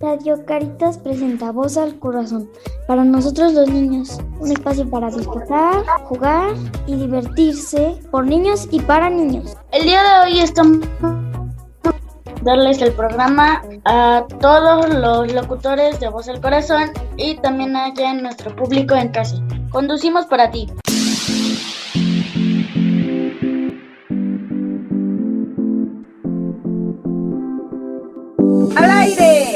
Radio Caritas presenta Voz al Corazón. Para nosotros los niños, un espacio para disfrutar, jugar y divertirse por niños y para niños. El día de hoy estamos darles el programa a todos los locutores de Voz al Corazón y también a nuestro público en casa. Conducimos para ti. ¡Al aire!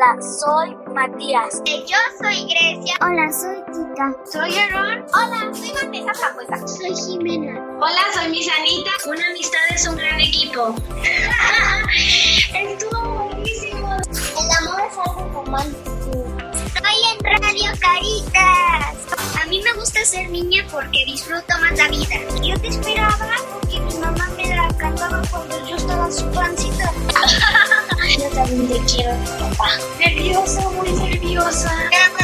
Hola, soy Matías. Yo soy Grecia. Hola, soy Tita. Soy Aaron. Hola, soy Vanessa Zambuesa. Soy Jimena. Hola, soy Misanita. Una amistad es un gran equipo. Estuvo buenísimo. El amor es algo romántico. Soy en Radio Caritas. A mí me gusta ser niña porque disfruto más la vida. Yo te esperaba porque mi mamá me la cantaba cuando yo estaba en su pancita. yo también te quiero, papá. Nerviosa, muy nerviosa.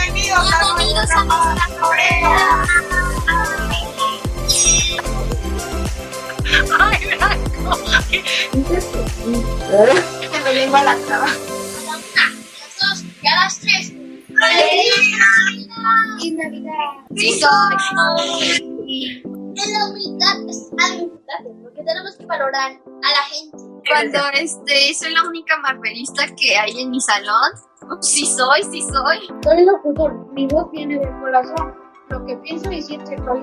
Bienvenidos a nuestra Corea. Ay, Blanco. Que me lengua la traba. A la una, a las dos y a las tres. Y Navidad. Sí, soy. En la humildad es algo importante porque tenemos que valorar a la gente. Cuando este, soy la única marvelista que hay en mi salón. Sí soy, sí soy. Soy locutor, mi voz viene del corazón. Lo que pienso y siento con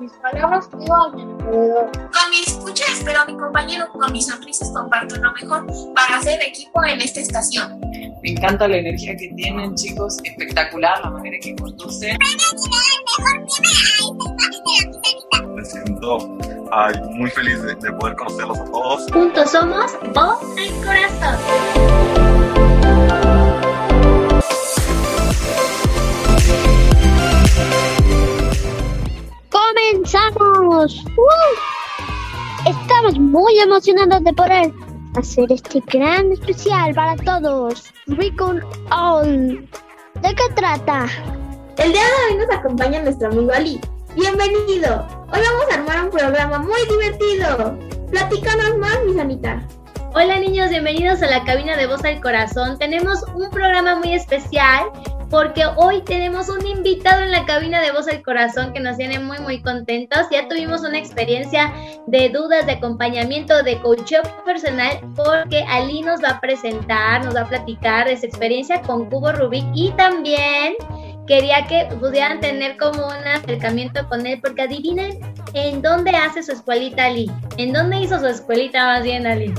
mis palabras digo a mi alrededor. Con mi escucha espero a mi compañero, con mis sonrisas comparto lo mejor para hacer equipo en esta estación. Me encanta la energía que tienen, chicos. Espectacular la manera que conducen. Me siento ay, muy feliz de, de, poder conocerlos a todos. Juntos somos Voz al Corazón. ¡Comenzamos! ¡Uh! Estamos muy emocionados de poder hacer este gran especial para todos. Recon All. ¿De qué trata? El día de hoy nos acompaña nuestro amigo Ali. Bienvenido. Hoy vamos a armar un programa muy divertido. Platícanos más, mi Sanita. Hola niños, bienvenidos a la cabina de Voz al Corazón. Tenemos un programa muy especial porque hoy tenemos un invitado en la cabina de Voz al Corazón que nos tiene muy muy contentos. Ya tuvimos una experiencia de dudas, de acompañamiento, de coaching personal porque Ali nos va a presentar, nos va a platicar de su experiencia con Cubo Rubik y también quería que pudieran tener como un acercamiento con él porque adivinen en dónde hace su escuelita Ali. ¿En dónde hizo su escuelita más bien Ali?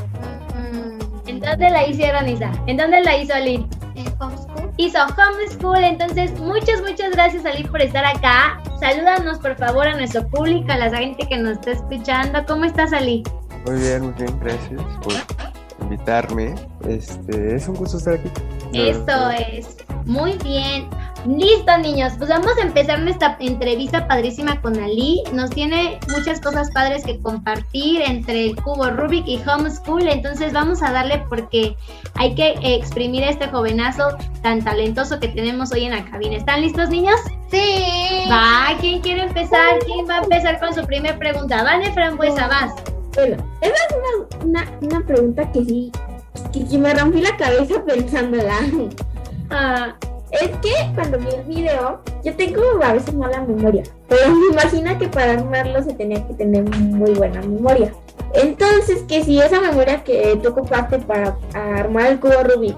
¿En dónde la hicieron Isa? ¿En dónde la hizo Ali? En homeschool. Hizo homeschool, entonces muchas, muchas gracias Ali por estar acá. Salúdanos por favor a nuestro público, a la gente que nos está escuchando. ¿Cómo estás Ali? Muy bien, muy bien, gracias por invitarme. Este, es un gusto estar aquí. Eso es. Muy bien. Listo, niños. Pues vamos a empezar nuestra entrevista padrísima con Ali. Nos tiene muchas cosas padres que compartir entre el cubo Rubik y Homeschool. Entonces vamos a darle porque hay que exprimir a este jovenazo tan talentoso que tenemos hoy en la cabina. ¿Están listos, niños? Sí. Va, ¿quién quiere empezar? ¿Quién va a empezar con su primera pregunta? Vale, Frambuesa, vas. Bueno, es una, una, una pregunta que sí, que, que me rompí la cabeza pensándola. Ah, es que cuando vi el video, yo tengo a veces mala memoria, pero me imagino que para armarlo se tenía que tener muy buena memoria. Entonces, que si esa memoria que tú ocupaste para armar el cubo Rubik,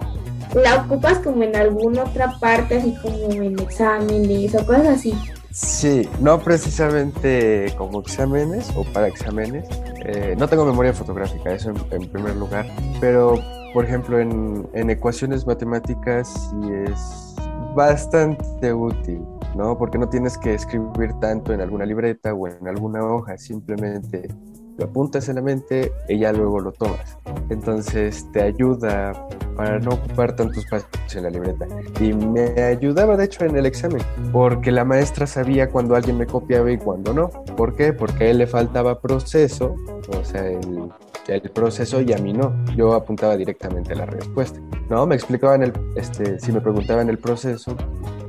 la ocupas como en alguna otra parte, así como en exámenes o cosas así. Sí, no precisamente como exámenes o para exámenes. Eh, no tengo memoria fotográfica, eso en, primer lugar, pero por ejemplo en, en ecuaciones matemáticas sí es bastante útil, ¿no? Porque no tienes que escribir tanto en alguna libreta o en alguna hoja, simplemente lo apuntas en la mente y ya luego lo tomas. Entonces te ayuda para no ocupar tanto espacio en la libreta. Y me ayudaba de hecho en el examen, porque la maestra sabía cuando alguien me copiaba y cuando no. ¿Por qué? Porque a él le faltaba proceso, o sea, el, el proceso y a mí no. Yo apuntaba directamente a la respuesta. No, me explicaban el, este, si me preguntaban el proceso,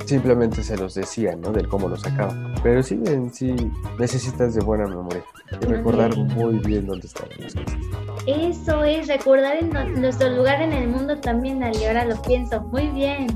simplemente se los decía, ¿no? Del cómo lo sacaba. Pero sí, en sí, necesitas de buena memoria. y recordar muy bien dónde estaban las cosas. Eso es, recordar en nuestro lugar en el mundo también, Ali, ahora lo pienso. Muy bien.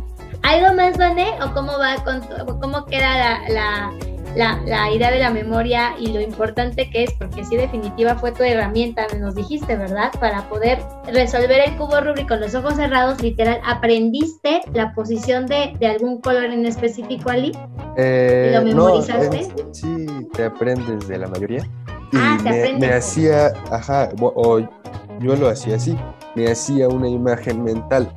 ¿Algo más, Vané? ¿O cómo va con cómo queda la, la, la, la idea de la memoria y lo importante que es? Porque sí, definitiva fue tu herramienta, nos dijiste, ¿verdad? Para poder resolver el cubo Rubik con los ojos cerrados, literal, ¿aprendiste la posición de, de algún color en específico, Ali? Eh, ¿Lo no, memorizaste? sí, te aprendes de la mayoría. Y Ah, te me, aprendes. me hacía, ajá, o yo lo hacía así, me hacía una imagen mental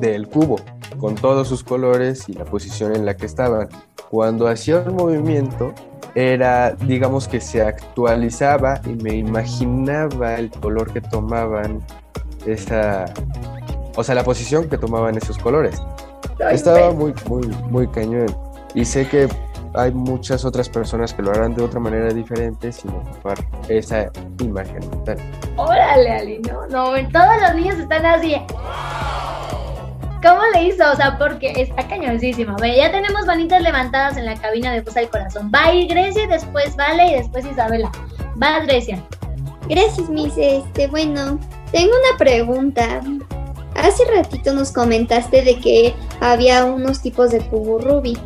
del cubo con todos sus colores y la posición en la que estaban. Cuando hacía un movimiento, era, digamos que se actualizaba y me imaginaba el color que tomaban esa, o sea, la posición que tomaban esos colores. Estaba muy, muy, muy cañón. Y sé que hay muchas otras personas que lo harán de otra manera diferente sin ocupar esa imagen mental. Órale, Ali, no, no, todos los niños están así. ¿Cómo le hizo? O sea, porque está cañoncísimo. Ve, ya tenemos manitas levantadas en la cabina de Voz al Corazón. Va a ir Grecia, y después Vale y después Isabela. Va Grecia. Gracias, Miss. Este, bueno, tengo una pregunta. Hace ratito nos comentaste de que había unos tipos de cubo Rubik,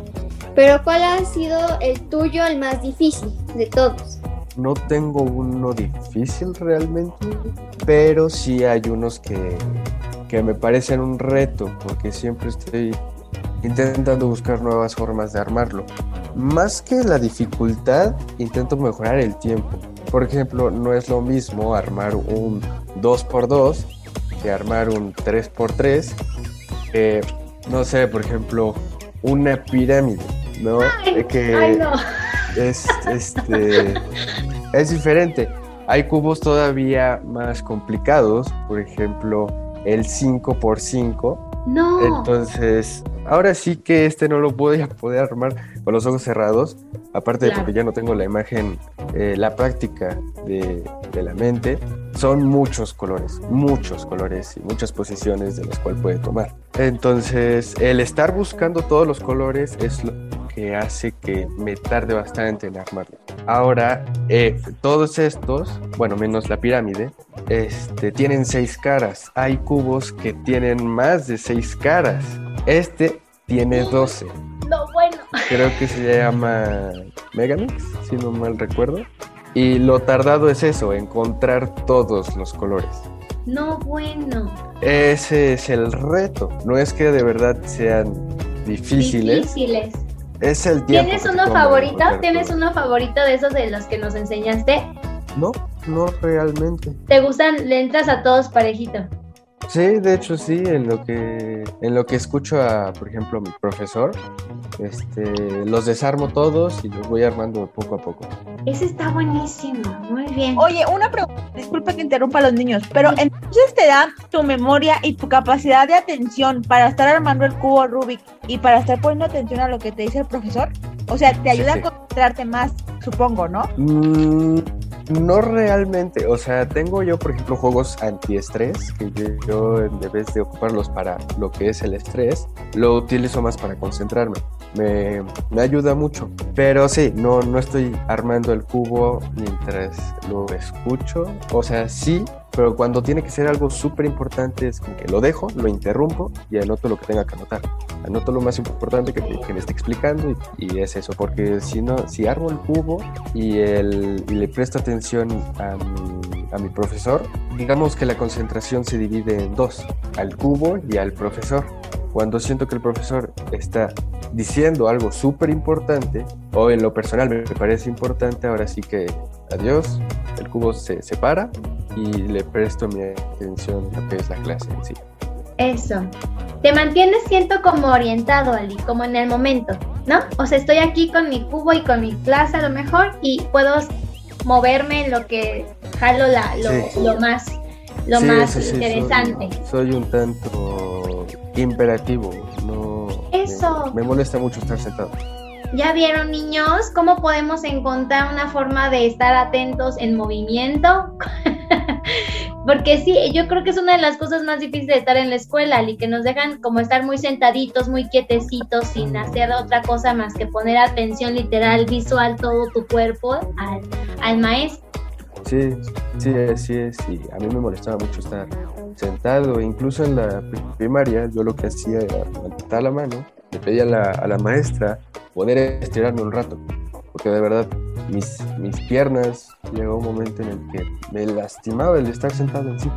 pero ¿cuál ha sido el tuyo el más difícil de todos? No tengo uno difícil realmente, pero sí hay unos que, que me parecen un reto, porque siempre estoy intentando buscar nuevas formas de armarlo. Más que la dificultad, intento mejorar el tiempo. Por ejemplo, no es lo mismo armar un 2x2 que armar un 3x3. que, no sé, por ejemplo, una pirámide, ¿no? Que Ay, no. es, este, es diferente. Hay cubos todavía más complicados, por ejemplo, el 5x5. No. Entonces, ahora sí que este no lo voy a poder armar con los ojos cerrados, aparte de porque ya no tengo la imagen, eh, la práctica de, de la mente. Son muchos colores, muchos colores y muchas posiciones de las cuales puede tomar. Entonces, el estar buscando todos los colores es lo que hace que me tarde bastante en armarlo. Ahora, eh, todos estos, bueno, menos la pirámide, este, tienen seis caras. Hay cubos que tienen más de seis caras. Este tiene 12. No, bueno. Creo que se llama Megamix, si no mal recuerdo. Y lo tardado es eso, encontrar todos los colores. No, bueno. Ese es el reto. No es que de verdad sean difíciles. Difíciles. Es el tiempo. ¿Tienes uno favorito? ¿Tienes uno favorito de esos de los que nos enseñaste? No, no realmente. ¿Te gustan? Le entras a todos parejito. Sí, de hecho sí, en lo que en lo que escucho a, por ejemplo, a mi profesor, este, los desarmo todos y los voy armando poco a poco. Ese está buenísimo. Muy bien. Oye, una pregunta, disculpa que interrumpa a los niños, pero entonces te da tu memoria y tu capacidad de atención para estar armando el cubo Rubik y para estar poniendo atención a lo que te dice el profesor. O sea, te ayuda sí. a concentrarte más, supongo, ¿no? Mm, no realmente, o sea, tengo yo, por ejemplo, juegos antiestrés, que yo, yo, en vez de ocuparlos para lo que es el estrés, lo utilizo más para concentrarme. Me, me ayuda mucho, pero sí, no, no estoy armando el cubo mientras lo escucho, o sea, sí, pero cuando tiene que ser algo súper importante es como que lo dejo, lo interrumpo y anoto lo que tenga que anotar. Anoto lo más importante que, que me esté explicando y, y, es eso, porque si no, si armo el cubo y, el, y le presto atención a mi, a mi profesor, digamos que la concentración se divide en dos, al cubo y al profesor. Cuando siento que el profesor está diciendo algo súper importante, o en lo personal me parece importante, ahora sí que adiós, el cubo se separa y le presto mi atención a lo que es la clase en sí. Eso. Te mantienes, siento, como orientado, Ali, como en el momento, ¿no? O sea, estoy aquí con mi cubo y con mi clase a lo mejor y puedo moverme en lo que jalo la, lo, Sí. lo más, lo Sí, más sí, interesante. Soy, soy un tanto imperativo, no Eso. Me, me molesta mucho estar sentado. ¿Ya vieron, niños, cómo podemos encontrar una forma de estar atentos en movimiento? Porque sí, yo creo que es una de las cosas más difíciles de estar en la escuela, y que nos dejan como estar muy sentaditos, muy quietecitos, sin hacer otra cosa más que poner atención literal, visual, todo tu cuerpo al, al maestro. Sí, sí, así es. Y a mí me molestaba mucho estar sentado. Incluso en la primaria, yo lo que hacía era levantar la mano, le pedía a la, a la maestra poder estirarme un rato. Porque de verdad, mis, mis piernas llegó un momento en el que me lastimaba el estar sentado en sí.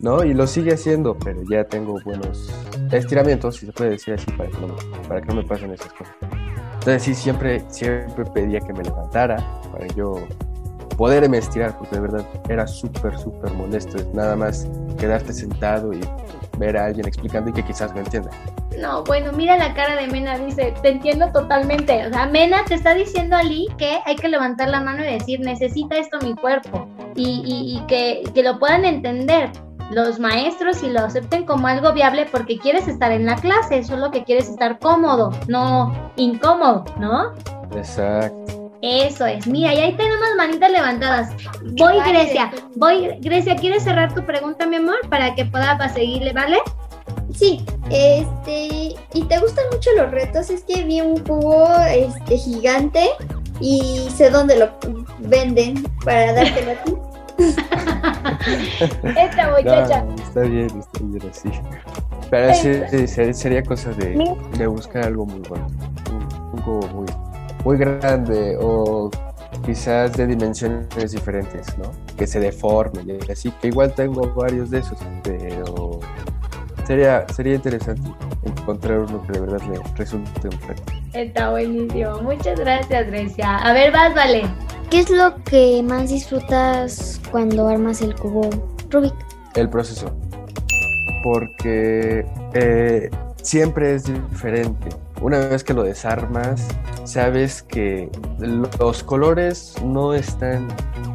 ¿no? Y lo sigue haciendo, pero ya tengo buenos estiramientos, si se puede decir así, para que no, para que no me pasen esas cosas. Entonces sí, siempre, siempre pedía que me levantara para yo poderme estirar, porque de verdad era súper, súper molesto. Nada más quedarte sentado y ver a alguien explicando y que quizás no entienda. No, bueno, mira la cara de Mena, dice, te entiendo totalmente. O sea, Mena te está diciendo a Lee que hay que levantar la mano y decir, necesita esto mi cuerpo. Y, y, y que, que lo puedan entender los maestros y lo acepten como algo viable porque quieres estar en la clase, solo que quieres estar cómodo, no incómodo, ¿no? Exacto. Eso es. Mira, y ahí tenemos manitas levantadas. Voy, Grecia. Voy, Grecia, ¿quieres cerrar tu pregunta, mi amor? Para que pueda seguirle, ¿vale? Sí, este, y te gustan mucho los retos, es que vi un cubo este gigante y sé dónde lo venden para dártelo a ti. Esta muchacha. No, está bien, está bien así. Pero sí, sí, sería cosa de, de, buscar algo muy bueno. Un, un cubo muy, muy grande o quizás de dimensiones diferentes, ¿no? Que se deformen y así, que igual tengo varios de esos, pero sería, sería interesante encontrar uno que de verdad le resulte un reto. Está buenísimo. Muchas gracias, Grecia. A ver, vas, vale. ¿Qué es lo que más disfrutas cuando armas el cubo Rubik? El proceso. Porque eh, siempre es diferente. Una vez que lo desarmas, sabes que los colores no están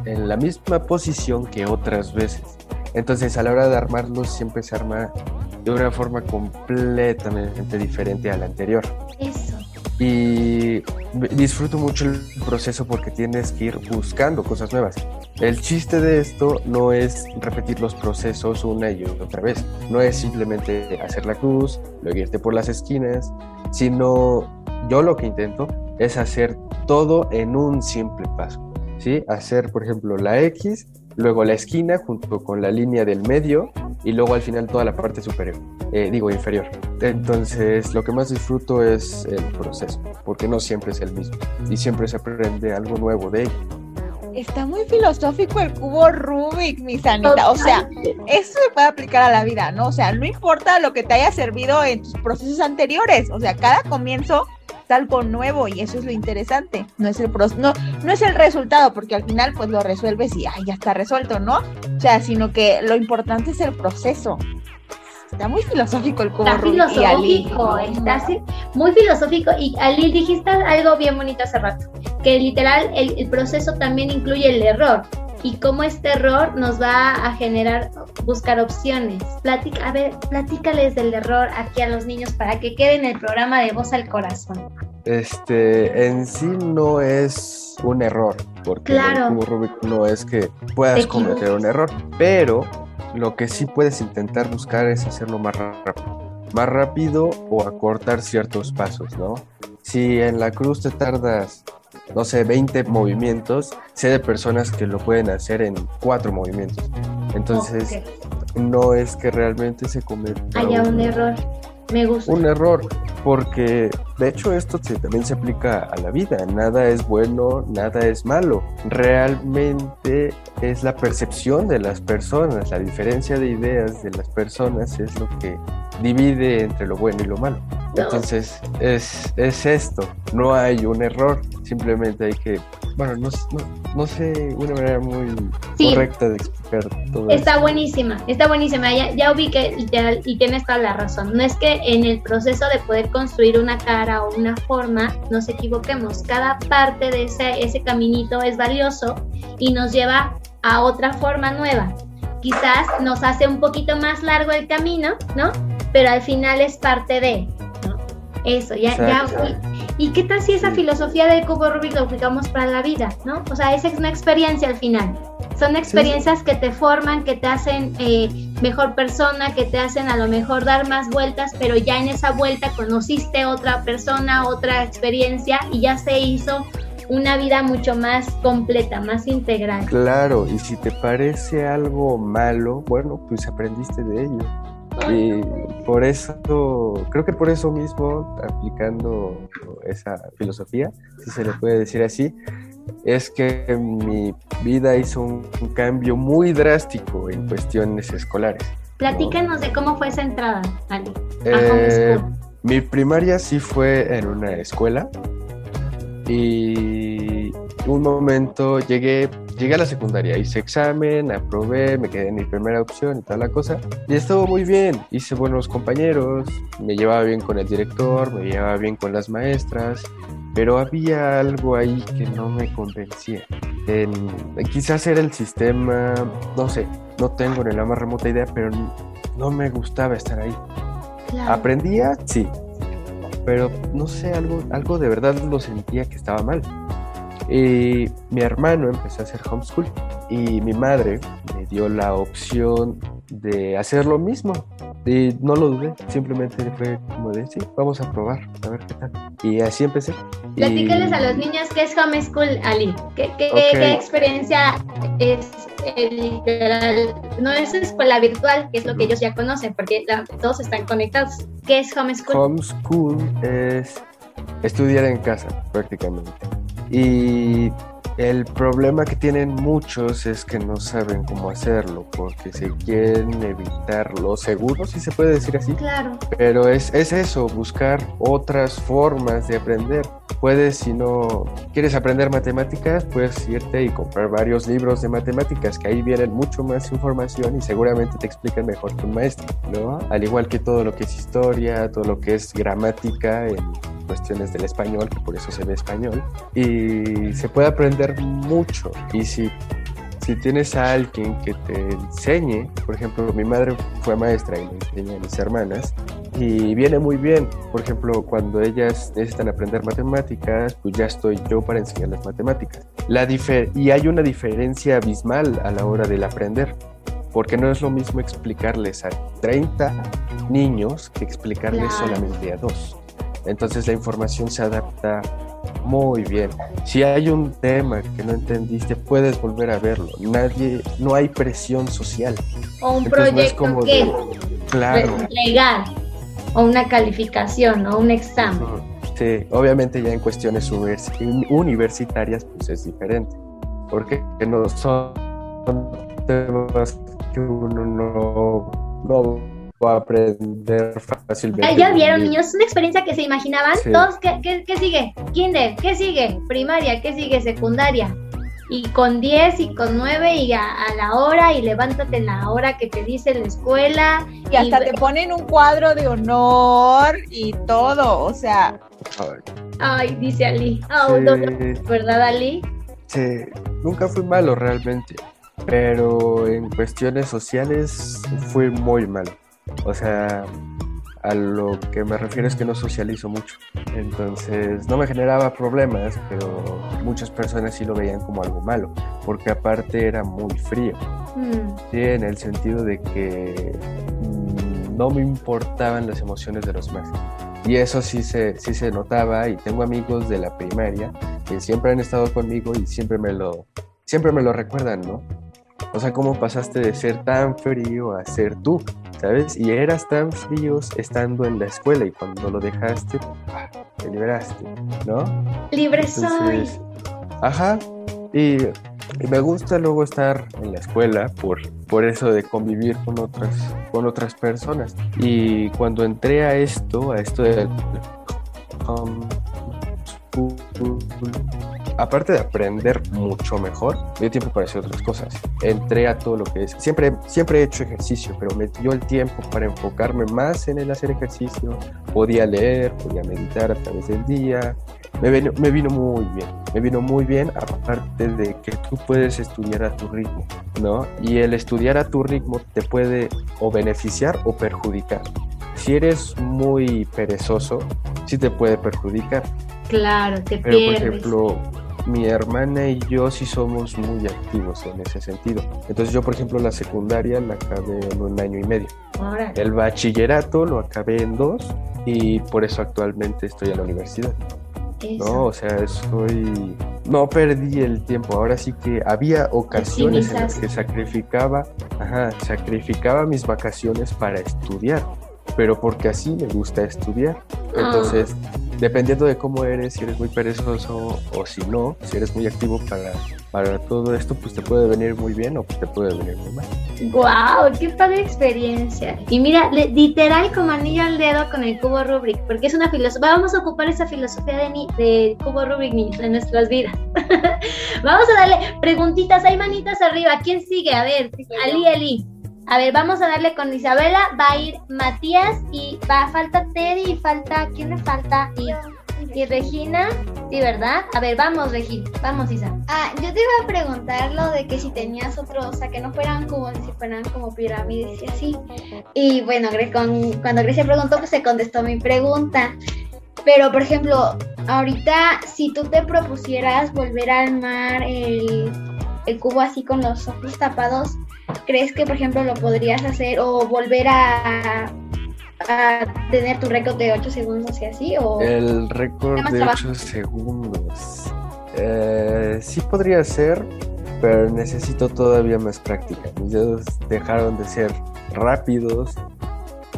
en la misma posición que otras veces. Entonces a la hora de armarlos siempre se arma de una forma completamente diferente a la anterior. Eso. Y disfruto mucho el proceso porque tienes que ir buscando cosas nuevas. El chiste de esto no es repetir los procesos una y otra vez. No es simplemente hacer la cruz, luego irte por las esquinas, sino yo lo que intento es hacer todo en un simple paso. ¿sí? Hacer, por ejemplo, la X, luego la esquina junto con la línea del medio y luego al final toda la parte superior, eh, digo inferior. Entonces lo que más disfruto es el proceso, porque no siempre es el mismo y siempre se aprende algo nuevo de ello. Está muy filosófico el cubo Rubik, mi sanita. O sea, eso se puede aplicar a la vida, ¿no? O sea, no importa lo que te haya servido en tus procesos anteriores. O sea, cada comienzo es algo nuevo y eso es lo interesante. No es el no, no es el resultado, porque al final pues lo resuelves y ay, ya está resuelto, ¿no? O sea, sino que lo importante es el proceso. Está muy filosófico el cubo Está Rubik filosófico, está así, muy filosófico. Y Ali dijiste algo bien bonito hace rato, que literal el, el proceso también incluye el error y cómo este error nos va a generar buscar opciones. Platica, a ver, platícales del error aquí a los niños para que quede en el programa de Voz al Corazón. Este, en sí no es un error, porque Claro. el cubo Rubik no es que puedas Te cometer un error, pero lo que sí puedes intentar buscar es hacerlo más rápido. Más rápido o acortar ciertos pasos, ¿no? Si en la cruz te tardas, no sé, 20 movimientos, sé de personas que lo pueden hacer en 4 movimientos. Entonces, no es que realmente se cometa Haya un error. Me gusta. un error, porque de hecho esto se- también se aplica a la vida, nada es bueno, nada es malo, realmente es la percepción de las personas, la diferencia de ideas de las personas es lo que divide entre lo bueno y lo malo. Entonces es, es esto, no hay un error, simplemente hay que, bueno, no, no, no sé una manera muy Sí. correcta de explicar todo Está esto. buenísima, está buenísima. Ya, ya ubiqué literal y tienes toda la razón. No es que en el proceso de poder construir una o una forma nos equivoquemos. Cada parte de ese, ese caminito es valioso y nos lleva a otra forma nueva. Quizás nos hace un poquito más largo el camino, ¿no? Pero al final es parte de, ¿no? Eso, ya, ya. Exacto. ¿Y qué tal si esa filosofía del cubo Rubik lo aplicamos para la vida, ¿no? O sea, esa es una experiencia al final. Son experiencias que te forman, que te hacen eh, mejor persona, que te hacen a lo mejor dar más vueltas, pero ya en esa vuelta conociste otra persona, otra experiencia y ya se hizo una vida mucho más completa, más integral. Claro, y si te parece algo malo, bueno, pues aprendiste de ello. Y por eso, creo que por eso mismo, aplicando esa filosofía, si se le puede decir así, es que mi vida hizo un, cambio muy drástico en cuestiones escolares. Platícanos de cómo fue esa entrada, Ali. Eh, mi primaria sí fue en una escuela y un momento llegué, llegué a la secundaria, hice examen, aprobé, me quedé en mi primera opción y tal la cosa. Y estuvo muy bien, hice buenos compañeros, me llevaba bien con el director, me llevaba bien con las maestras, pero había algo ahí que no me convencía. En, quizás era el sistema, no sé, no tengo ni la más remota idea, pero no me gustaba estar ahí. Aprendía, sí, pero no sé, algo, algo de verdad lo sentía que estaba mal. Y mi hermano empezó a hacer homeschool y mi madre me dio la opción de hacer lo mismo. Y no lo dudé, simplemente fue como de, sí, vamos a probar, a ver qué tal. Y así empecé. Platícales a los niños qué es homeschool, Ali. ¿Qué, qué, qué experiencia es literal? No es escuela virtual, que es lo que ellos ya conocen, porque todos están conectados. ¿Qué es homeschool? Homeschool es estudiar en casa, prácticamente. Y el problema que tienen muchos es que no saben cómo hacerlo porque se quieren evitar lo seguro, si se puede decir así. Claro. Pero es, es eso, buscar otras formas de aprender. Puedes, si no quieres aprender matemáticas, puedes irte y comprar varios libros de matemáticas, que ahí vienen mucho más información y seguramente te explican mejor que un maestro, ¿no? Al igual que todo lo que es historia, todo lo que es gramática en cuestiones del español, que por eso se ve español, y se puede aprender mucho. Y si, si tienes a alguien que te enseñe, por ejemplo, mi madre fue maestra y me enseña a mis hermanas, y viene muy bien. Por ejemplo, cuando ellas necesitan aprender matemáticas, pues ya estoy yo para enseñarles matemáticas. La y hay una diferencia abismal a la hora del aprender porque no es lo mismo explicarles a 30 niños que explicarles solamente a dos. Entonces la información se adapta muy bien. Si hay un tema que no entendiste, puedes volver a verlo. Nadie, no hay presión social. O un proyecto como que claro. legal, o una calificación, o un examen. Sí, obviamente ya en cuestiones universitarias pues es diferente, porque no son temas que uno no, no a aprender fácilmente. Ya vieron, niños, una experiencia que se imaginaban todos. ¿qué, qué, sigue? Kinder, ¿qué sigue? Primaria, ¿qué sigue? Secundaria. Y con 10 y con 9 y a, la hora y levántate en la hora que te dice la escuela. Y hasta te ponen un cuadro de honor y todo, o sea. Ay, dice Ali. ¿Verdad, Ali? Sí, nunca fui malo realmente, pero en cuestiones sociales fui muy malo. O sea, a lo que me refiero es que no socializo mucho. Entonces, no me generaba problemas, pero muchas personas sí lo veían como algo malo, porque aparte era muy frío. Mm. Sí, en el sentido de que mm, no me importaban las emociones de los demás. Y eso sí se, sí se notaba y tengo amigos de la primaria que siempre han estado conmigo y siempre me lo, siempre me lo recuerdan, ¿no? O sea, cómo pasaste de ser tan frío a ser tú. ¿sabes? Y eras tan fríos estando en la escuela y cuando lo dejaste, te liberaste, ¿no? Libre soy. Ajá. Y, me gusta luego estar en la escuela por, por eso de convivir con otras, con otras personas. Y cuando entré a esto, a esto del aparte de aprender mucho mejor, me dio tiempo para hacer otras cosas. Entré a todo lo que es. Siempre, siempre he hecho ejercicio, pero me dio el tiempo para enfocarme más en el hacer ejercicio. Podía leer, podía meditar a través del día. Me vino, me vino muy bien. Me vino muy bien, aparte de que tú puedes estudiar a tu ritmo, ¿no? Y el estudiar a tu ritmo te puede o beneficiar o perjudicar. Si eres muy perezoso, sí te puede perjudicar. Claro, te Pero, Por ejemplo, mi hermana y yo sí somos muy activos en ese sentido. Entonces yo, por ejemplo, la secundaria la acabé en un año y medio. El bachillerato lo acabé en dos y por eso actualmente estoy en la universidad. ¿no? O sea, estoy... No perdí el tiempo, ahora sí que había ocasiones en las que sacrificaba, ajá, sacrificaba mis vacaciones para estudiar, pero porque así me gusta estudiar. Entonces, dependiendo de cómo eres, si eres muy perezoso o si no, si eres muy activo para, para todo esto, pues te puede venir muy bien o pues te puede venir muy mal. ¡Wow! ¡Qué padre experiencia! Y mira, literal como anillo al dedo con el cubo Rubik, porque es una filosofía. Vamos a ocupar esa filosofía de, de cubo Rubik en nuestras vidas. vamos a darle preguntitas, hay manitas arriba. ¿Quién sigue? A ver, Ali, Ali. A ver, vamos a darle con Isabela, va a ir Matías y va, falta Teddy y falta, ¿quién le falta? Y, y Regina, sí, ¿verdad? A ver, vamos Regina, vamos Isa. Ah, yo te iba a preguntar lo de que si tenías otro, o sea, que no fueran como, si fueran como pirámides y así. Y bueno, cuando Grecia preguntó, pues se contestó mi pregunta. Pero, por ejemplo, ahorita, si tú te propusieras volver a armar el, el cubo así con los ojos tapados, ¿crees que, por ejemplo, lo podrías hacer o volver a, a tener tu récord de 8 segundos y así? O el récord de 8 segundos. Eh, sí podría ser, pero necesito todavía más práctica. Mis dedos dejaron de ser rápidos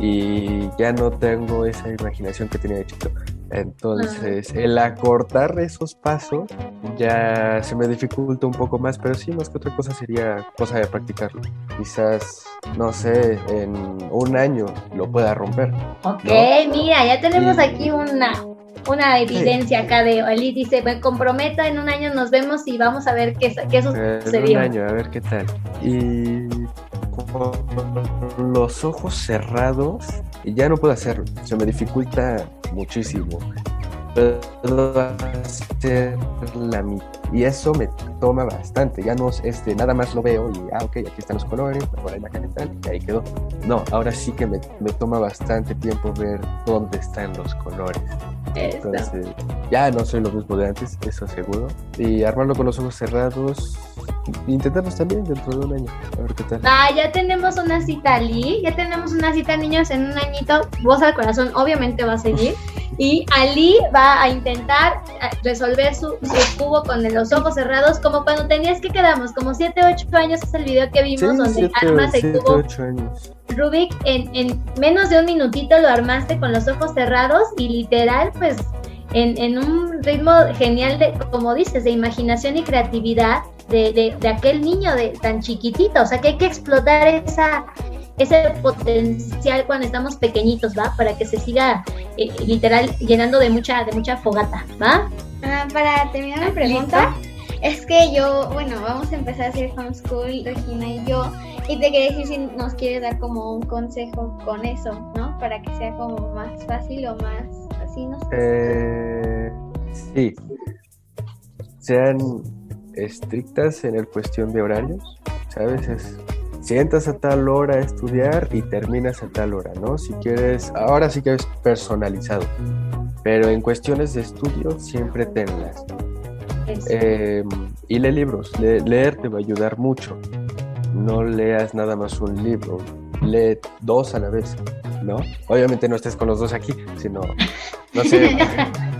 y ya no tengo esa imaginación que tenía de chico. Entonces, el acortar esos pasos ya se me dificulta un poco más, pero sí, más que otra cosa sería cosa de practicarlo. Quizás, no sé, en un año lo pueda romper. Ok, mira, ya tenemos aquí una, una evidencia acá de Ali dice, me comprometo, en un año nos vemos y vamos a ver qué, qué sucedió. En un año, a ver qué tal. Y con los ojos cerrados, ya no puedo hacerlo, se me dificulta muchísimo. Puedo hacer la mitad. Y eso me toma bastante. Ya no este, nada más lo veo y, ah, ok, aquí están los colores, por ahí la tal, y ahí quedó. No, ahora sí que me, me toma bastante tiempo ver dónde están los colores. Entonces, ya no soy lo mismo de antes, eso seguro. Y armarlo con los ojos cerrados, intentamos también dentro de un año. A ver qué tal. Ah, ya tenemos una cita, Ali. Ya tenemos una cita, niños, en un añito. Voz al corazón, obviamente va a seguir. Y Ali va a intentar eh, resolver su, cubo con los ojos cerrados, como cuando tenías que quedamos, como 7, 8 años es el video que vimos donde armas el cubo. Rubik, en, en menos de un minutito lo armaste con los ojos cerrados y literal, pues en, en, un ritmo genial de, como dices, de imaginación y creatividad de, de, de, aquel niño de tan chiquitito. O sea que hay que explotar esa, ese potencial cuando estamos pequeñitos, ¿va? Para que se siga eh, literal llenando de mucha, de mucha fogata, ¿va? Ah, para terminar la pregunta, es que yo, bueno, vamos a empezar a hacer homeschool, Regina y yo, y te quería decir si nos quieres dar como un consejo con eso, ¿no? Para que sea como más fácil o más así, ¿no? Eh, sí. Sean estrictas en el cuestión de horarios, ¿sabes? Es sientas a tal hora a estudiar y terminas a tal hora, ¿no? Si quieres, ahora sí que es personalizado, pero en cuestiones de estudio siempre tenlas. Eh, y lee libros, leer te va a ayudar mucho. No leas nada más un libro, lee dos a la vez, ¿no? Obviamente no estés con los dos aquí, sino, no sé,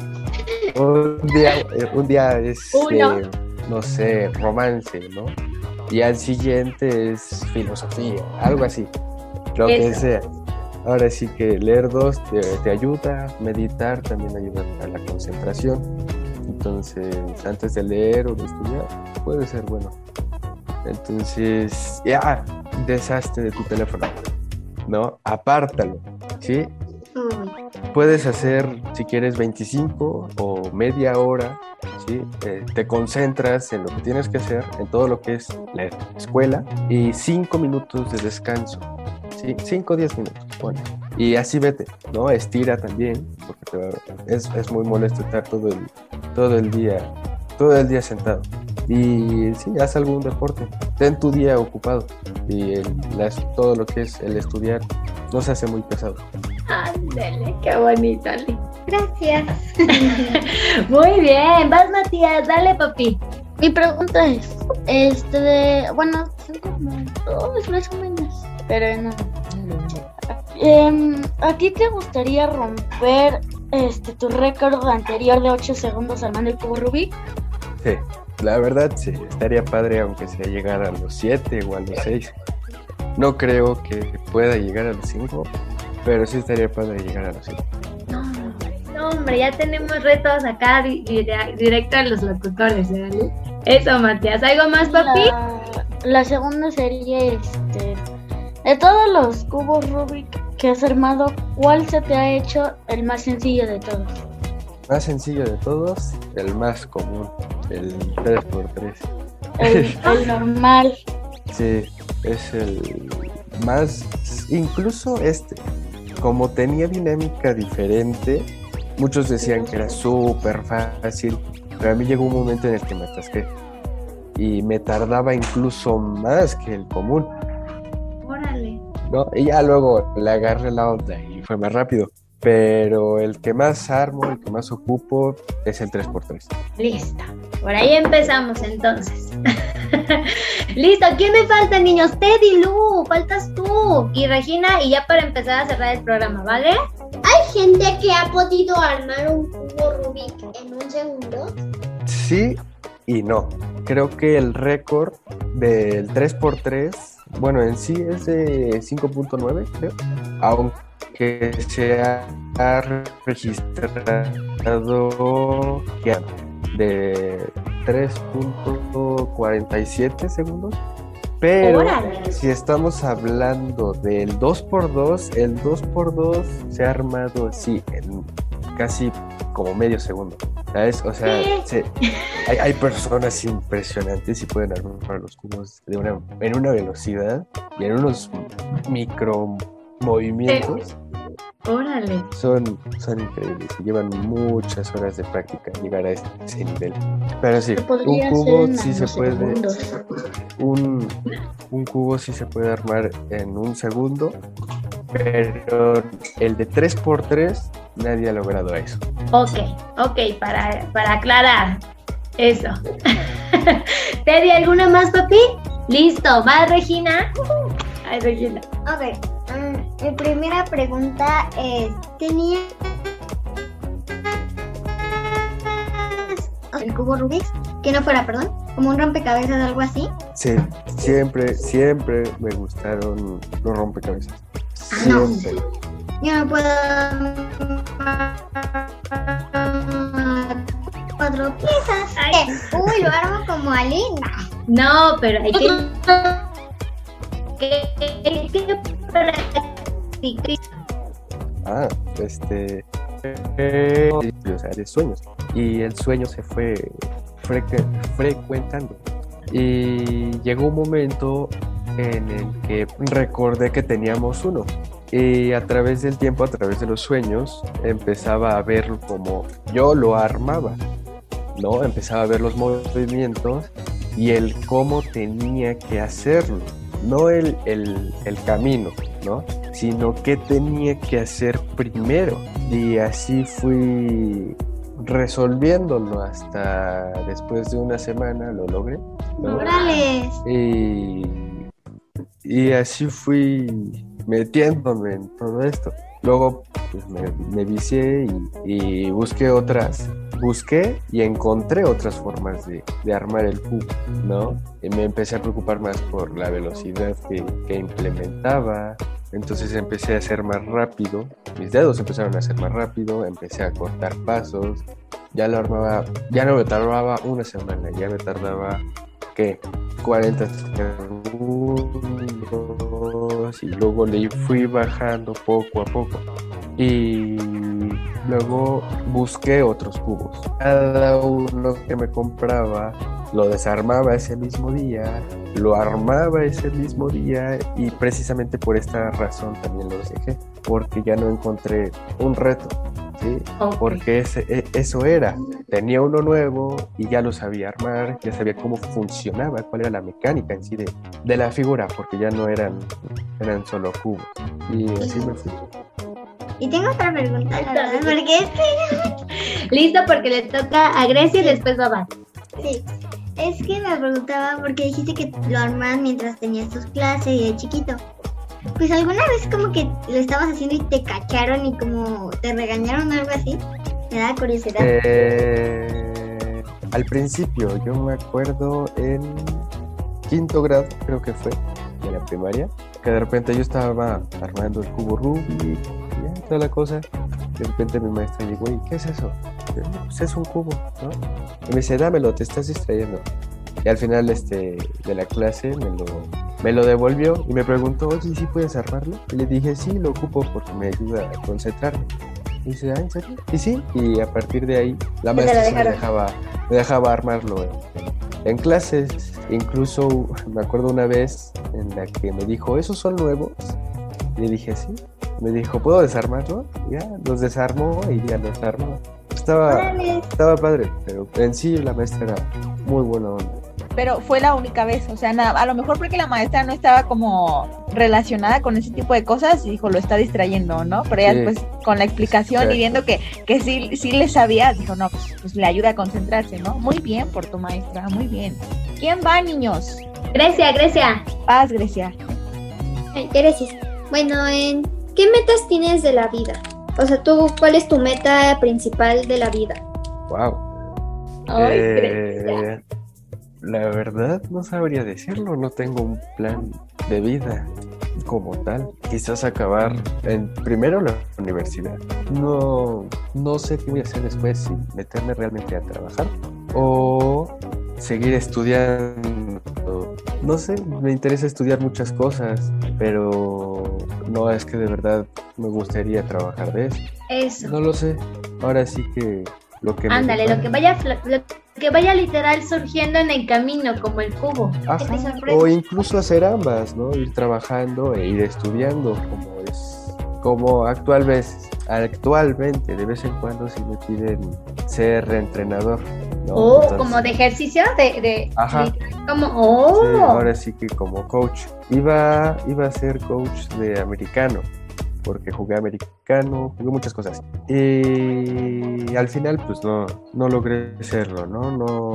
un día, eh, un día es, eh, no sé, romance, ¿no? Y al siguiente es filosofía, algo así, lo que sea. Ahora sí que leer dos te, ayuda, meditar también ayuda a la concentración. Entonces, antes de leer o de estudiar, puede ser bueno. Entonces, ya, deshazte de tu teléfono, ¿no? Apártalo, ¿sí? Puedes hacer, si quieres, 25 o media hora ¿sí? Eh, te concentras en lo que tienes que hacer, en todo lo que es la escuela y 5 minutos de descanso. 5 o 10 minutos, bueno. Y así vete, ¿no? Estira también, porque es, es, muy molesto estar todo el, todo el día, todo el día sentado. Y sí, haz algún deporte, ten tu día ocupado y el, todo lo que es el estudiar no se hace muy pesado. Ándale, qué bonito, Gracias. Muy bien, vas Matías, dale papi. Mi pregunta es, Este, bueno, son como dos más o menos, pero no. Em, ¿A ti te gustaría romper este tu récord anterior de 8 segundos armando el cubo Rubik? Sí, la verdad sí, estaría padre aunque sea llegar a los 7 o a los 6. No creo que pueda llegar a los 5, pero sí estaría padre llegar a los 5. No, no, hombre, ya tenemos retos acá di- di- directo a los locutores, ¿verdad? Eso, Matías. ¿Algo más, papi? La, la segunda sería este de todos los cubos Rubik que has armado, ¿cuál se te ha hecho el más sencillo de todos? Más sencillo de todos, el más común, el 3x3. El, el normal. Sí, es el más, incluso este, como tenía dinámica diferente, muchos decían que era súper fácil, pero a mí llegó un momento en el que me atasqué y me tardaba incluso más que el común, Órale. ¿no? Y ya luego le agarré la onda y fue más rápido, pero el que más armo, el que más ocupo es el 3x3. Listo. Por ahí empezamos entonces. Listo. ¿Quién me falta, niños? Teddy, Lu, faltas tú. Y Regina, y ya para empezar a cerrar el programa, ¿vale? Hay gente que ha podido armar un cubo Rubik en un segundo. Sí y no. Creo que el récord del 3x3, bueno, en sí es de 5.9, creo. Aunque se ha registrado que de 3.47 segundos. Pero Órale. si estamos hablando del 2x2, el 2x2 se ha armado así en casi como medio segundo. ¿Sabes? O sea, se- hay, hay personas impresionantes y pueden armar los cubos de una, en una velocidad y en unos micro movimientos. Órale. Son, son increíbles y llevan muchas horas de práctica llegar a ese nivel. Pero sí, un cubo sí se puede. Un, un cubo sí se puede armar en un segundo, pero el de 3x3 nadie ha logrado eso. Ok, ok, para, para aclarar eso. Teddy, ¿alguna más, papi? Listo, va Regina. Ay, Regina. Ok, mm, mi primera pregunta es, ¿tenía el cubo Rubik? Que no fuera, perdón, como un rompecabezas o algo así. Sí, siempre, siempre me gustaron los rompecabezas. no. Siempre. Yo no puedo cuatro piezas. ¿Qué? Uy, lo armo como Alina. No, pero hay que. que, hay que Ah, este. eh, o sea, de sueños. Y el sueño se fue frecu- frecuentando. Y llegó un momento en el que recordé que teníamos uno. Y a través del tiempo, a través de los sueños, empezaba a ver como yo lo armaba. ¿No? Empezaba a ver los movimientos y el cómo tenía que hacerlo. No el, el, el camino, ¿no? Sino qué tenía que hacer primero. Y así fui resolviéndolo hasta después de una semana lo logré. ¿no? Y, y así fui metiéndome en todo esto. Luego pues, me, me vicié y, y busqué otras, busqué y encontré otras formas de, de armar el cubo, ¿no? Y me empecé a preocupar más por la velocidad que, que implementaba. Entonces empecé a hacer más rápido, mis dedos empezaron a hacer más rápido, empecé a cortar pasos, ya lo armaba, ya no me tardaba una semana, ya me tardaba, ¿qué? 40 segundos y luego le fui bajando poco a poco. Y luego busqué otros cubos. Cada uno que me compraba lo desarmaba ese mismo día, lo armaba ese mismo día y precisamente por esta razón también los dejé, porque ya no encontré un reto. ¿sí? Porque ese, e- eso era, tenía uno nuevo y ya lo sabía armar, ya sabía cómo funcionaba, cuál era la mecánica en sí de, de la figura, porque ya no eran, eran solo cubos. Y así me fui. Y tengo otra pregunta, la verdad, porque es que... Listo, porque le toca a Grecia y después a. Sí. es que me preguntaba porque dijiste que lo armaban mientras tenías tus clases y de chiquito. Pues alguna vez como que lo estabas haciendo y te cacharon y como te regañaron o algo así. Me da curiosidad. Eh, al principio, yo me acuerdo en quinto grado, creo que fue, de la primaria, que de repente yo estaba armando el cubo Rubik toda la cosa. De repente mi maestra llegó y, ¿qué es eso? Yo, "No, pues es un cubo, ¿no? Y me dice, dámelo, te estás distrayendo. Y al final este, de la clase me lo, me lo devolvió y me preguntó, oye, ¿sí puedes armarlo? Y le dije, sí, lo ocupo porque me ayuda a concentrarme. Y dice, ah, ¿en serio? Y sí, y a partir de ahí la maestra me dejaba, me dejaba armarlo en, en clases. Incluso me acuerdo una vez en la que me dijo, ¿esos son nuevos? Y le dije, sí. Me dijo, ¿puedo desarmarlo? Y ya, los desarmó y ya los armó. Estaba, estaba padre, pero en sí la maestra era muy buena onda. Pero fue la única vez, o sea, nada, a lo mejor porque la maestra no estaba como relacionada con ese tipo de cosas y dijo, lo está distrayendo, ¿no? Pero ya Sí. después con la explicación Exacto. y viendo que, que sí, sí le sabía, dijo, no, pues, pues le ayuda a concentrarse, ¿no? Muy bien por tu maestra, muy bien. ¿Quién va, niños? Grecia, Grecia. Paz, Grecia. Gracias. Bueno, ¿en qué metas tienes de la vida? O sea, tú, ¿cuál es tu meta principal de la vida? Wow. Ay, Eh, la verdad no sabría decirlo, no tengo un plan de vida como tal. Quizás acabar en primero la universidad. No, no sé qué voy a hacer después, si meterme realmente a trabajar o seguir estudiando. No sé, me interesa estudiar muchas cosas, pero no es que de verdad me gustaría trabajar de eso. Eso. No lo sé. Ahora sí que lo que Ándale, lo que vaya fla- lo que vaya literal surgiendo en el camino, como el cubo. Ajá. O incluso hacer ambas, ¿no? Ir trabajando e ir estudiando, como es, como actual vez, actualmente, de vez en cuando sí me piden ser entrenador, ¿no? Oh, Entonces, como de ejercicio, de, de Ajá. como, oh, sí, ahora sí que como coach. Iba, iba a ser coach de americano, porque jugué americano, jugué muchas cosas. Y al final, pues no, no logré serlo, ¿no? No,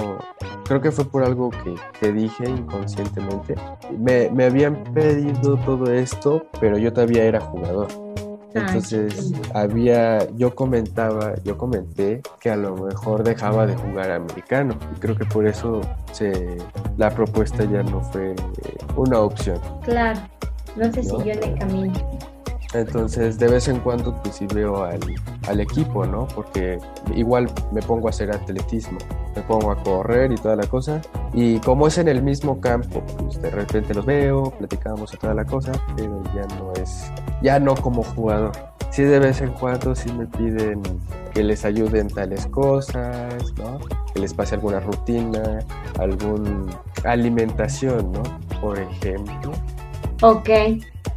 creo que fue por algo que, que dije inconscientemente. Me, me habían pedido todo esto, pero yo todavía era jugador. Entonces había, yo comentaba, yo comenté que a lo mejor dejaba de jugar americano y creo que por eso se, la propuesta ya no fue una opción. claro. No se No. siguió en el camino. Entonces de vez en cuando pues sí veo al, al equipo, ¿no? Porque igual me pongo a hacer atletismo, me pongo a correr y toda la cosa. Y como es en el mismo campo, pues de repente los veo, platicamos y toda la cosa, pero ya no es, ya no como jugador. Sí de vez en cuando sí me piden que les ayude en tales cosas, ¿no? Que les pase alguna rutina, algún alimentación, ¿no? Por ejemplo. Ok.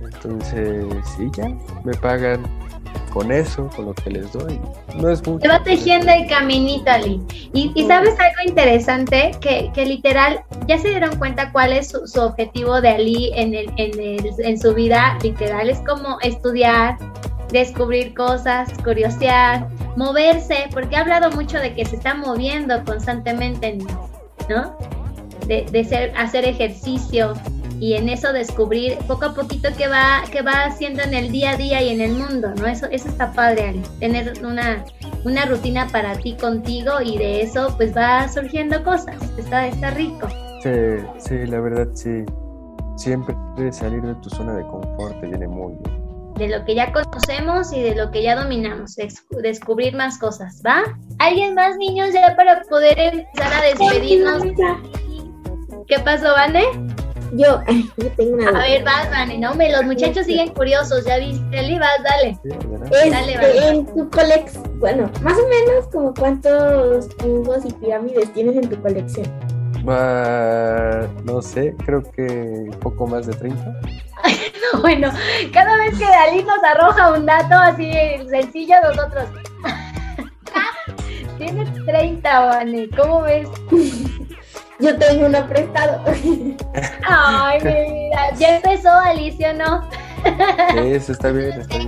Entonces, sí, ya, me pagan con eso, con lo que les doy. No es mucho. Se va tejiendo el caminito, Ali. Y, y sabes algo interesante, que, que literal, ya se dieron cuenta cuál es su, su objetivo de Ali en, el, en, el, en su vida, literal, es como estudiar, descubrir cosas, curiosear, moverse, porque ha hablado mucho de que se está moviendo constantemente, ¿no? De, de ser, hacer ejercicio y en eso descubrir poco a poquito qué va, qué va haciendo en el día a día y en el mundo, ¿no? Eso, eso está padre, Ali, tener una, una rutina para ti contigo y de eso pues va surgiendo cosas, está, está rico. Sí, sí, la verdad sí. Siempre salir de tu zona de confort te viene muy bien. De lo que ya conocemos y de lo que ya dominamos, des- descubrir más cosas, ¿va? ¿Alguien más, niños, ya para poder empezar a despedirnos? ¿Qué pasó, Vane? Yo, yo tengo una A ver, vas, Vane, no, hombre, los muchachos siguen curiosos, ya viste, Eli, vas, dale. Dale, Este, Vane. en tu colección, bueno, más o menos como cuántos cubos y pirámides tienes en tu colección. Ah, no sé, creo que un poco más de 30. Bueno, cada vez que Dalí nos arroja un dato así sencillo, nosotros. Tienes 30, Vane, ¿cómo ves? Yo tengo uno prestado. Ay, mi vida. Ya empezó, Alicia, ¿no? Sí, eso está bien, está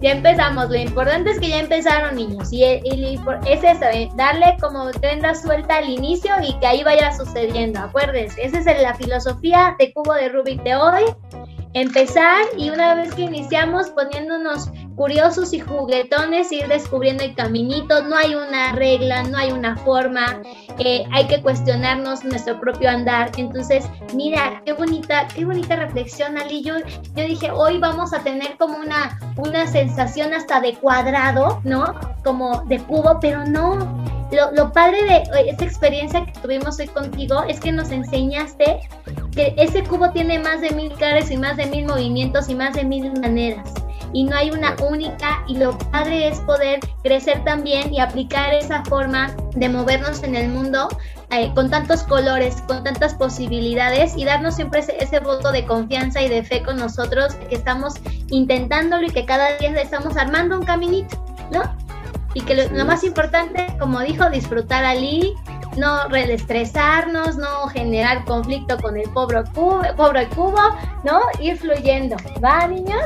ya empezamos. Lo importante es que ya empezaron, niños. Y, es eso, ¿eh? darle como tenda suelta al inicio y que ahí vaya sucediendo. Acuérdense, esa es la filosofía de Cubo de Rubik de hoy empezar y una vez que iniciamos poniéndonos curiosos y juguetones, ir descubriendo el caminito, no hay una regla, no hay una forma, eh, hay que cuestionarnos nuestro propio andar. Entonces, mira, qué bonita, qué bonita reflexión, Ali. Yo, yo dije, hoy vamos a tener como una, una sensación hasta de cuadrado, ¿no? Como de cubo, pero no. Lo, lo padre de esta experiencia que tuvimos hoy contigo es que nos enseñaste que ese cubo tiene más de mil caras y más de mil movimientos y más de mil maneras. Y no hay una única y lo padre es poder crecer también y aplicar esa forma de movernos en el mundo eh, con tantos colores, con tantas posibilidades y darnos siempre ese, ese, voto de confianza y de fe con nosotros que estamos intentándolo y que cada día estamos armando un caminito, ¿no? Y que lo, lo más importante, como dijo, disfrutar allí, no reestresarnos, no generar conflicto con el pobre cubo, pobre cubo, ¿no? Ir fluyendo. ¿Va, niños?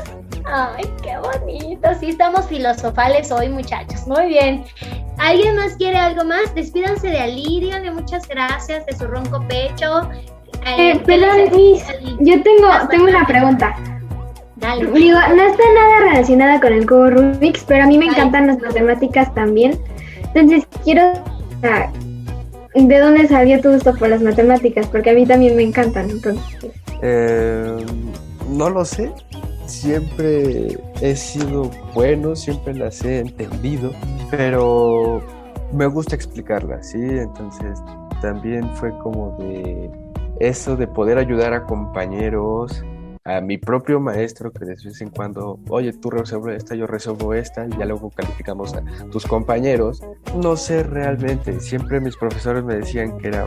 Ay, qué bonito. Sí, estamos filosofales hoy, muchachos. Muy bien. ¿Alguien más quiere algo más? Despídanse de Alirio, de muchas gracias, de su ronco pecho. Eh, eh perdón, Miss, yo tengo, tengo una pregunta. Dale. Digo, no está nada relacionada con el cubo Rubik's, pero a mí me encantan las matemáticas también. Entonces, quiero ¿De dónde salió tu gusto por las matemáticas? Porque a mí también me encantan, entonces. Eh, no lo sé. Siempre he sido bueno, siempre las he entendido, pero me gusta explicarlas, ¿sí? Entonces también fue como de eso de poder ayudar a compañeros a mi propio maestro que de vez en cuando, oye, tú resuelves esta, yo resuelvo esta, y ya luego calificamos a tus compañeros. No sé realmente, siempre mis profesores me decían que era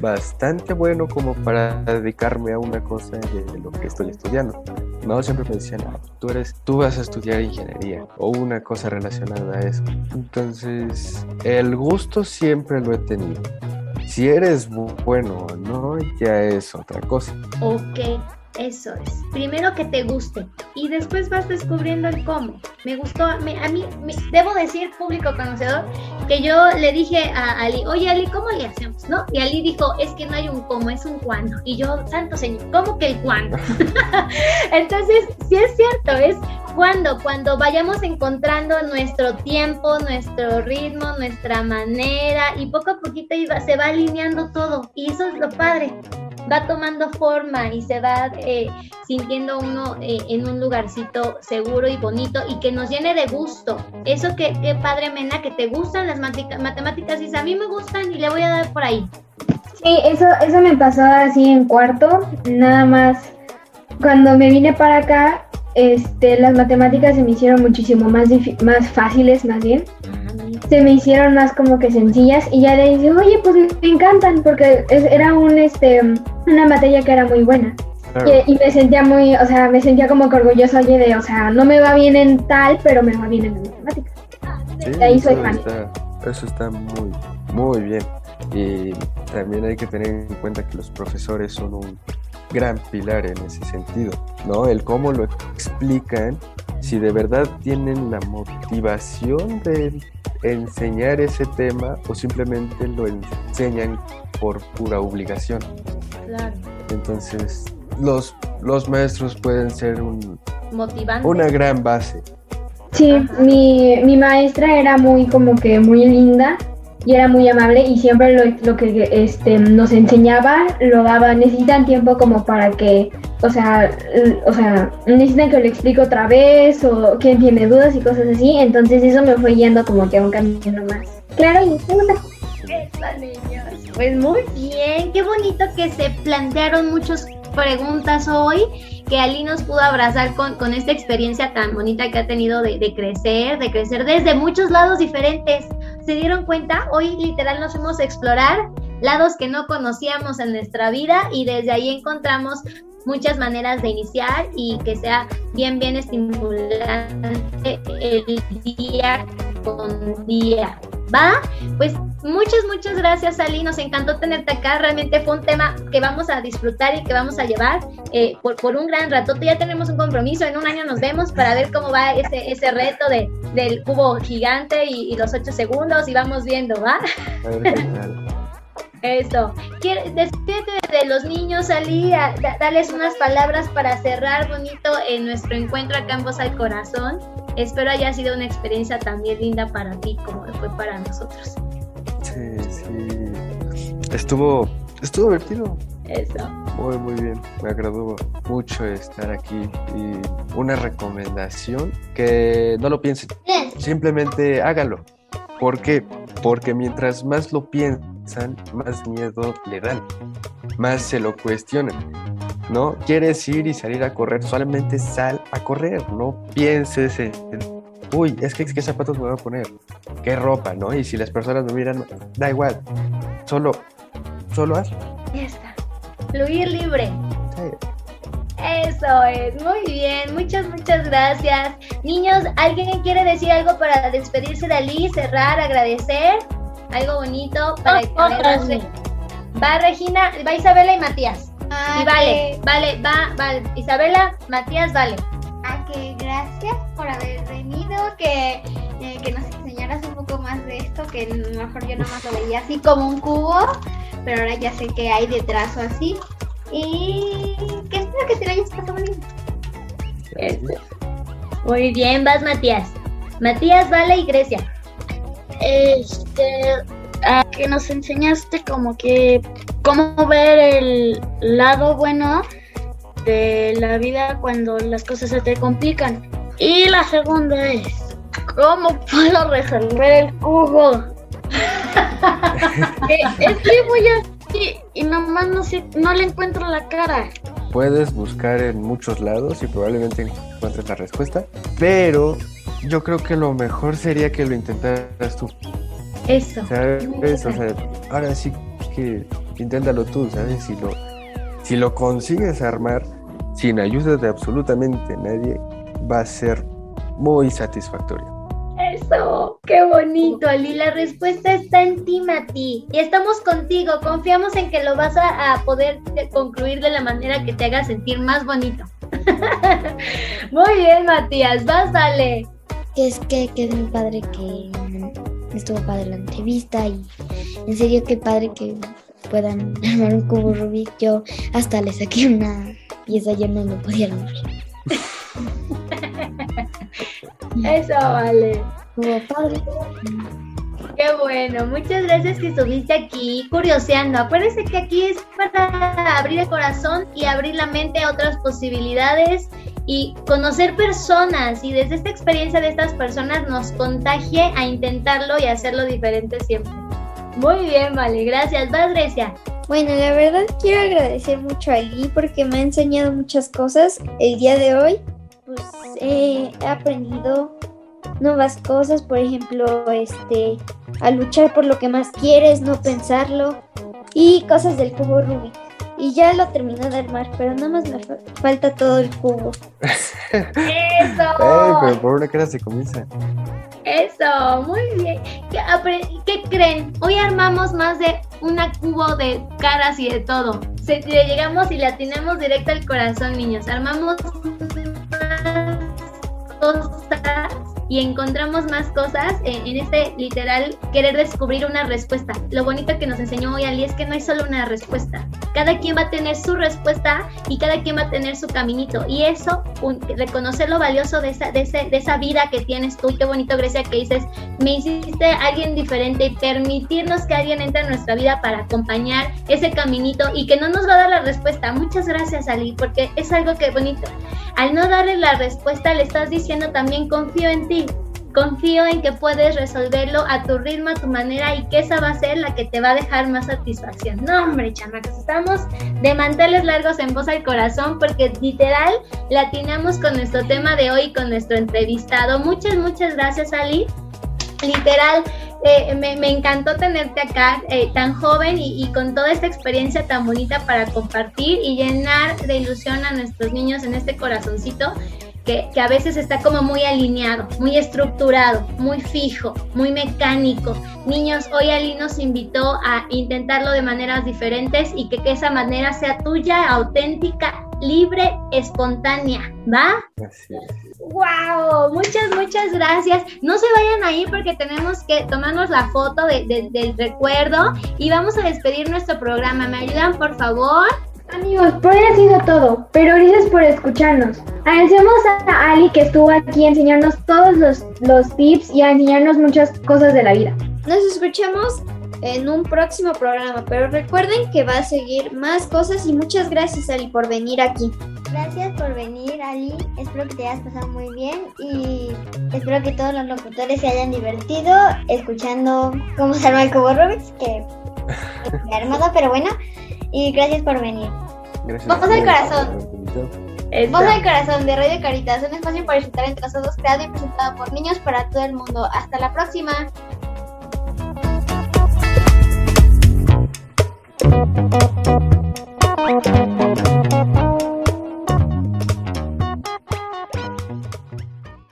bastante bueno como para dedicarme a una cosa de lo que estoy estudiando. No, siempre me decían, ah, tú eres, tú vas a estudiar ingeniería o una cosa relacionada a eso. Entonces, el gusto siempre lo he tenido. Si eres bueno o no, ya es otra cosa. Ok. Eso es. Primero que te guste y después vas descubriendo el cómo. Me gustó, a mí, debo decir, público conocedor, que yo le dije a Ali, oye Ali, ¿cómo le hacemos? ¿No? Y Ali dijo, es que no hay un cómo, es un cuándo. Y yo, santo señor, ¿cómo que el cuándo? Entonces, sí es cierto, es cuando, cuando vayamos encontrando nuestro tiempo, nuestro ritmo, nuestra manera y poco a poquito se va alineando todo. Y eso es lo padre va tomando forma y se va eh, sintiendo uno eh, en un lugarcito seguro y bonito y que nos llene de gusto. Eso que, padre Mena, que te gustan las matemáticas y a mí me gustan y le voy a dar por ahí. Sí, eso, eso me pasó así en cuarto, nada más cuando me vine para acá, este, las matemáticas se me hicieron muchísimo más, más fáciles, más bien se me hicieron más como que sencillas y ya le dije, oye, pues me encantan porque era un, este, una materia que era muy buena. Y, me sentía muy, o sea, me sentía como que orgullosa, oye, de, o sea, no me va bien en tal, pero me va bien en matemáticas. Sí, ahí soy fan. eso está muy, muy bien. Y también hay que tener en cuenta que los profesores son un gran pilar en ese sentido, ¿no? El cómo lo explican, si de verdad tienen la motivación de enseñar ese tema o simplemente lo enseñan por pura obligación. Claro. Entonces, los, los maestros pueden ser un, una gran base. Sí, mi, mi maestra era muy como que muy linda y era muy amable y siempre lo, lo, que este, nos enseñaba lo daba. Necesitan tiempo como para que, o sea, o sea, necesitan que lo explique otra vez o quien tiene dudas y cosas así. Entonces eso me fue yendo como que a un camino más. Claro, y segunda. Pues muy bien, qué bonito que se plantearon muchas preguntas hoy que Ali nos pudo abrazar con, con esta experiencia tan bonita que ha tenido de crecer, de crecer desde muchos lados diferentes se dieron cuenta, hoy literal nos fuimos a explorar lados que no conocíamos en nuestra vida y desde ahí encontramos muchas maneras de iniciar y que sea bien, bien estimulante el día con día. ¿Va? Pues muchas, muchas gracias, Ali. Nos encantó tenerte acá. Realmente fue un tema que vamos a disfrutar y que vamos a llevar eh, por, por, un gran rato. Ya tenemos un compromiso. En un año nos vemos para ver cómo va ese, ese reto de, del cubo gigante y, y los ocho segundos y vamos viendo, ¿va? Eso. Despídete de los niños, Ali, a, darles unas palabras para cerrar bonito en nuestro encuentro acá en Voz al Corazón. Espero haya sido una experiencia también linda para ti como fue para nosotros. Sí, sí. Estuvo, estuvo divertido. Eso. Muy, muy bien. Me agradó mucho estar aquí. Y una recomendación, que no lo piensen. Simplemente hágalo. ¿Por qué? Porque mientras más lo más miedo le dan, más se lo cuestionan. ¿No? Quieres ir y salir a correr, solamente sal a correr, no pienses en, uy, es que qué zapatos me voy a poner, qué ropa, ¿no? Y si las personas me miran, da igual, solo, solo hazlo. Ya está, fluir libre. Sí. Eso es, muy bien, muchas, muchas gracias. Niños, ¿alguien quiere decir algo para despedirse de Ali, cerrar, agradecer? Algo bonito para que Va Regina, va Isabela y Matías. Ah, y vale, vale, va, vale. Isabela, Matías, vale. Ah, que gracias por haber venido, que, eh, que nos enseñaras un poco más de esto, que a lo mejor yo nomás lo veía así como un cubo, pero ahora ya sé que hay detrás o así. Y que espero que te lo hayas pasado bien. Muy bien, vas Matías. Matías, Vale y Grecia. Este, a que nos enseñaste como que cómo ver el lado bueno de la vida cuando las cosas se te complican. Y la segunda es, ¿cómo puedo resolver el cubo? es que voy a y nomás no, sé, no le encuentro la cara. Puedes buscar en muchos lados y probablemente encuentres la respuesta, pero yo creo que lo mejor sería que lo intentaras tú. Eso. ¿Sabes? O sea, ahora sí que inténtalo tú, ¿sabes? Si lo, si lo consigues armar sin ayuda de absolutamente nadie, va a ser muy satisfactorio. Eso, qué bonito, Ali. La respuesta está en ti, Mati. Y estamos contigo. Confiamos en que lo vas a, poder concluir de la manera que te haga sentir más bonito. Muy bien, Matías. Vas, dale. Es que qué muy padre que estuvo padre la entrevista y en serio qué padre que puedan armar un cubo Rubik. Yo hasta le saqué una pieza y no lo pudieron ver. Eso vale. Qué bueno, muchas gracias que estuviste aquí curioseando. Acuérdense que aquí es para abrir el corazón y abrir la mente a otras posibilidades y conocer personas y desde esta experiencia de estas personas nos contagie a intentarlo y hacerlo diferente siempre. Muy bien, vale, gracias. Vas, Grecia. Bueno, la verdad quiero agradecer mucho a Gui porque me ha enseñado muchas cosas. El día de hoy, pues he aprendido nuevas cosas, por ejemplo, este, a luchar por lo que más quieres, no pensarlo y cosas del cubo Rubik. Y ya lo terminé de armar, pero nada más me falta todo el cubo. ¡Eso! pero por una cara se comienza. Eso, muy bien. ¿Qué, ¿Qué, creen? Hoy armamos más de una cubo de caras y de todo. Se, le llegamos y le atinamos directo al corazón, niños. Armamos cosas y encontramos más cosas en, este literal querer descubrir una respuesta. Lo bonito que nos enseñó hoy Ali es que no hay solo una respuesta. Cada quien va a tener su respuesta y cada quien va a tener su caminito. Y eso, reconocer lo valioso de esa, de, de esa vida que tienes tú. qué bonito, Grecia, que dices, me hiciste alguien diferente y permitirnos que alguien entre en nuestra vida para acompañar ese caminito y que no nos va a dar la respuesta. Muchas gracias, Ali, porque es algo que bonito. Al no darle la respuesta, le estás diciendo también confío en ti. Confío en que puedes resolverlo a tu ritmo, a tu manera y que esa va a ser la que te va a dejar más satisfacción. No, hombre, chamacos, estamos de manteles largos en voz al corazón porque literal latinamos con nuestro tema de hoy, con nuestro entrevistado. Muchas, muchas gracias, Ali. Literal, eh, me, encantó tenerte acá eh, tan joven y, con toda esta experiencia tan bonita para compartir y llenar de ilusión a nuestros niños en este corazoncito que, que, a veces está como muy alineado, muy estructurado, muy fijo, muy mecánico. Niños, hoy Ali nos invitó a intentarlo de maneras diferentes y que, que esa manera sea tuya, auténtica, libre, espontánea, ¿va? Así es. ¡Wow! Muchas, muchas gracias. No se vayan ahí porque tenemos que tomarnos la foto de, de, del recuerdo y vamos a despedir nuestro programa. ¿Me ayudan, por favor? Amigos, por hoy ha sido todo, pero gracias por escucharnos. Agradecemos a Ali que estuvo aquí a enseñarnos todos los, los tips y a enseñarnos muchas cosas de la vida. Nos escuchamos en un próximo programa, pero recuerden que va a seguir más cosas y muchas gracias Ali por venir aquí. Gracias por venir Ali, espero que te hayas pasado muy bien y espero que todos los locutores se hayan divertido escuchando cómo se arma el cubo Rubik's, que es armado, pero bueno, y gracias por venir. Gracias Vamos al corazón. Voz al Corazón de Radio Caritas, un espacio para disfrutar entre nosotros creado y presentado por niños para todo el mundo. Hasta la próxima. Thank you.